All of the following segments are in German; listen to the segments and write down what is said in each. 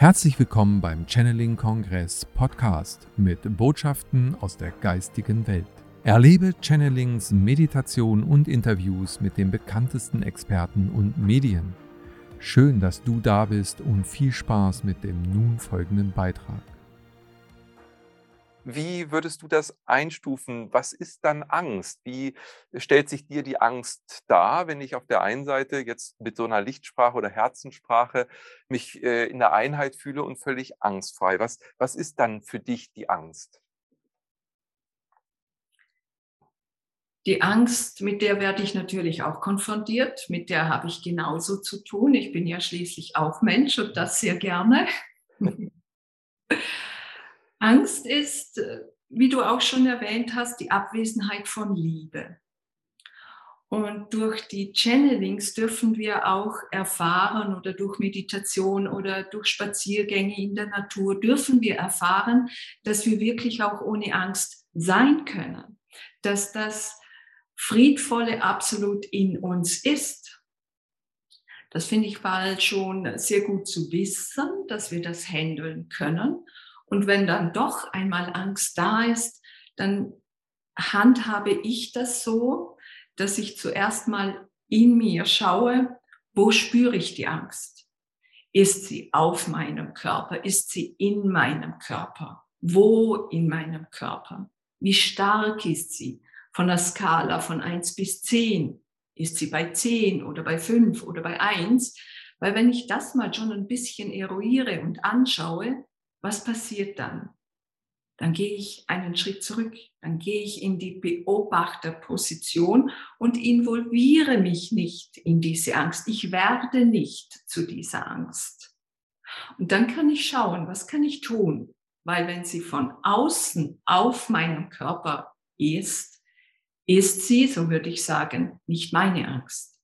Herzlich willkommen beim Channeling Kongress Podcast mit Botschaften aus der geistigen Welt. Erlebe Channelings, Meditation und Interviews mit den bekanntesten Experten und Medien. Schön, dass du da bist und viel Spaß mit dem nun folgenden Beitrag. Wie würdest du das einstufen? Was ist dann Angst? Wie stellt sich dir die Angst dar, wenn ich auf der einen Seite jetzt mit so einer Lichtsprache oder Herzenssprache mich äh, in der Einheit fühle und völlig angstfrei? Was, was ist dann für dich die Angst? Die Angst, mit der werde ich natürlich auch konfrontiert, mit der habe ich genauso zu tun. Ich bin ja schließlich auch Mensch und das sehr gerne. Angst ist, äh, wie du auch schon erwähnt hast, die Abwesenheit von Liebe. Und durch die Channelings dürfen wir auch erfahren oder durch Meditation oder durch Spaziergänge in der Natur dürfen wir erfahren, dass wir wirklich auch ohne Angst sein können. Dass das Friedvolle absolut in uns ist. Das finde ich bald schon sehr gut zu wissen, dass wir das handeln können und wenn dann doch einmal Angst da ist, dann handhabe ich das so, dass ich zuerst mal in mir schaue, wo spüre ich die Angst? Ist sie auf meinem Körper? Ist sie in meinem Körper? Wo in meinem Körper? Wie stark ist sie? Von der Skala von eins bis zehn Ist sie bei zehn oder bei fünf oder bei eins? Weil wenn ich das mal schon ein bisschen eruiere und anschaue, was passiert dann? Dann gehe ich einen Schritt zurück, dann gehe ich in die Beobachterposition und involviere mich nicht in diese Angst. Ich werde nicht zu dieser Angst. Und dann kann ich schauen, was kann ich tun? Weil wenn sie von außen auf meinem Körper ist, ist sie, so würde ich sagen, nicht meine Angst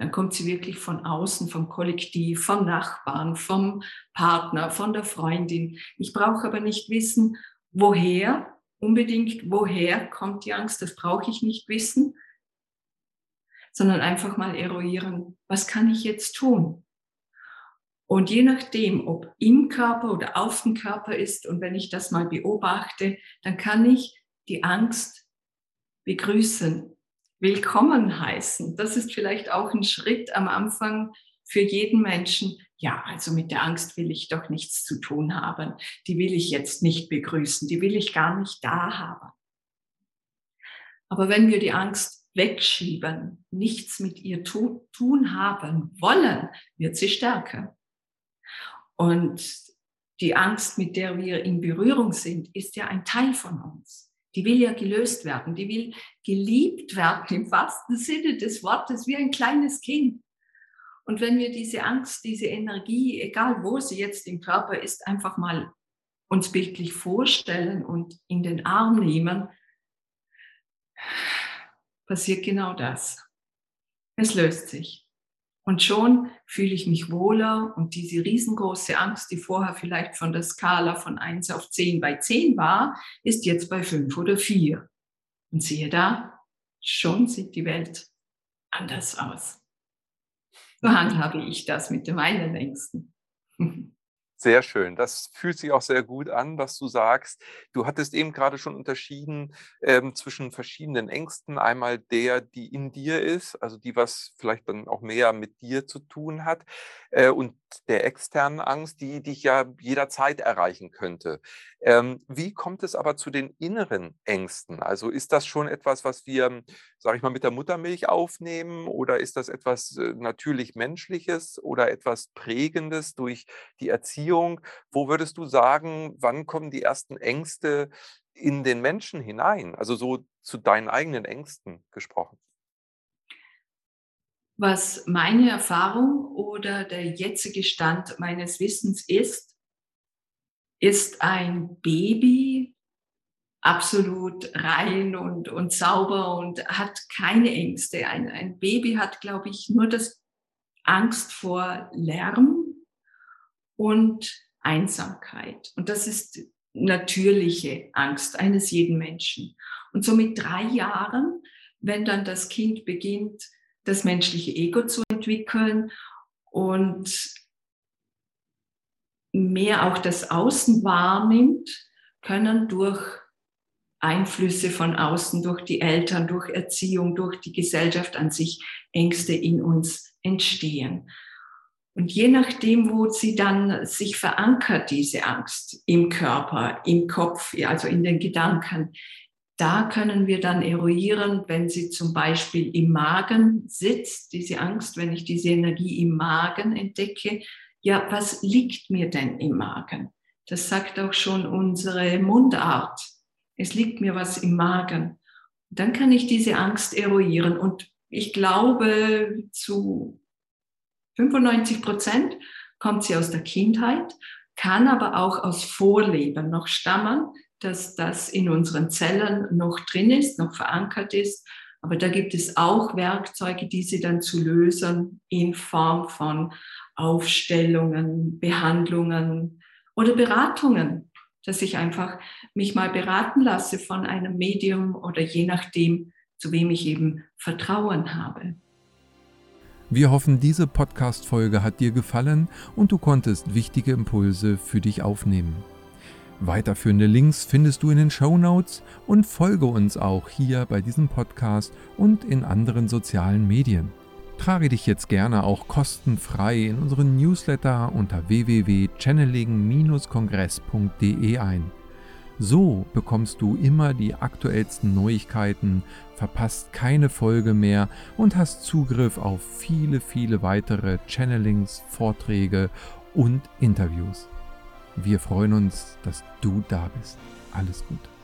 dann kommt sie wirklich von außen, vom Kollektiv, vom Nachbarn, vom Partner, von der Freundin. Ich brauche aber nicht wissen, woher, unbedingt woher kommt die Angst, das brauche ich nicht wissen, sondern einfach mal eruieren, was kann ich jetzt tun? Und je nachdem, ob im Körper oder auf dem Körper ist, und wenn ich das mal beobachte, dann kann ich die Angst begrüßen, willkommen heißen. Das ist vielleicht auch ein Schritt am Anfang für jeden Menschen. Ja, also mit der Angst will ich doch nichts zu tun haben. Die will ich jetzt nicht begrüßen. Die will ich gar nicht da haben. Aber wenn wir die Angst wegschieben, nichts mit ihr tu tun haben wollen, wird sie stärker. Und die Angst, mit der wir in Berührung sind, ist ja ein Teil von uns. Die will ja gelöst werden, die will geliebt werden im wahrsten Sinne des Wortes, wie ein kleines Kind. Und wenn wir diese Angst, diese Energie, egal wo sie jetzt im Körper ist, einfach mal uns bildlich vorstellen und in den Arm nehmen, passiert genau das. Es löst sich. Und schon fühle ich mich wohler und diese riesengroße Angst, die vorher vielleicht von der Skala von 1 auf 10 bei 10 war, ist jetzt bei 5 oder 4. Und siehe da, schon sieht die Welt anders aus. So handhabe ich das mit meinen Ängsten. Sehr schön. Das fühlt sich auch sehr gut an, was du sagst. Du hattest eben gerade schon unterschieden ähm, zwischen verschiedenen Ängsten. Einmal der, die in dir ist, also die, was vielleicht dann auch mehr mit dir zu tun hat, äh, und der externen Angst, die dich ja jederzeit erreichen könnte. Ähm, wie kommt es aber zu den inneren Ängsten? Also ist das schon etwas, was wir, sage ich mal, mit der Muttermilch aufnehmen oder ist das etwas äh, natürlich Menschliches oder etwas Prägendes durch die Erziehung? Wo würdest du sagen, wann kommen die ersten Ängste in den Menschen hinein? Also so zu deinen eigenen Ängsten gesprochen. Was meine Erfahrung oder der jetzige Stand meines Wissens ist, ist ein Baby absolut rein und, und sauber und hat keine Ängste. Ein, ein Baby hat, glaube ich, nur das Angst vor Lärm und Einsamkeit. Und das ist natürliche Angst eines jeden Menschen. Und so mit drei Jahren, wenn dann das Kind beginnt, das menschliche Ego zu entwickeln und mehr auch das Außen wahrnimmt, können durch Einflüsse von außen, durch die Eltern, durch Erziehung, durch die Gesellschaft an sich Ängste in uns entstehen. Und je nachdem, wo sie dann sich verankert, diese Angst im Körper, im Kopf, also in den Gedanken, da können wir dann eruieren, wenn sie zum Beispiel im Magen sitzt, diese Angst, wenn ich diese Energie im Magen entdecke, ja, was liegt mir denn im Magen? Das sagt auch schon unsere Mundart. Es liegt mir was im Magen. Dann kann ich diese Angst eruieren. Und ich glaube, zu 95 Prozent kommt sie aus der Kindheit, kann aber auch aus Vorleben noch stammen, dass das in unseren Zellen noch drin ist, noch verankert ist. Aber da gibt es auch Werkzeuge, diese dann zu lösen in Form von Aufstellungen, Behandlungen oder Beratungen dass ich einfach mich mal beraten lasse von einem Medium oder je nachdem, zu wem ich eben Vertrauen habe. Wir hoffen, diese Podcast-Folge hat dir gefallen und du konntest wichtige Impulse für dich aufnehmen. Weiterführende Links findest du in den Show Notes und folge uns auch hier bei diesem Podcast und in anderen sozialen Medien. Trage dich jetzt gerne auch kostenfrei in unseren Newsletter unter www.channeling-kongress.de ein. So bekommst du immer die aktuellsten Neuigkeiten, verpasst keine Folge mehr und hast Zugriff auf viele, viele weitere Channelings, Vorträge und Interviews. Wir freuen uns, dass du da bist. Alles Gute.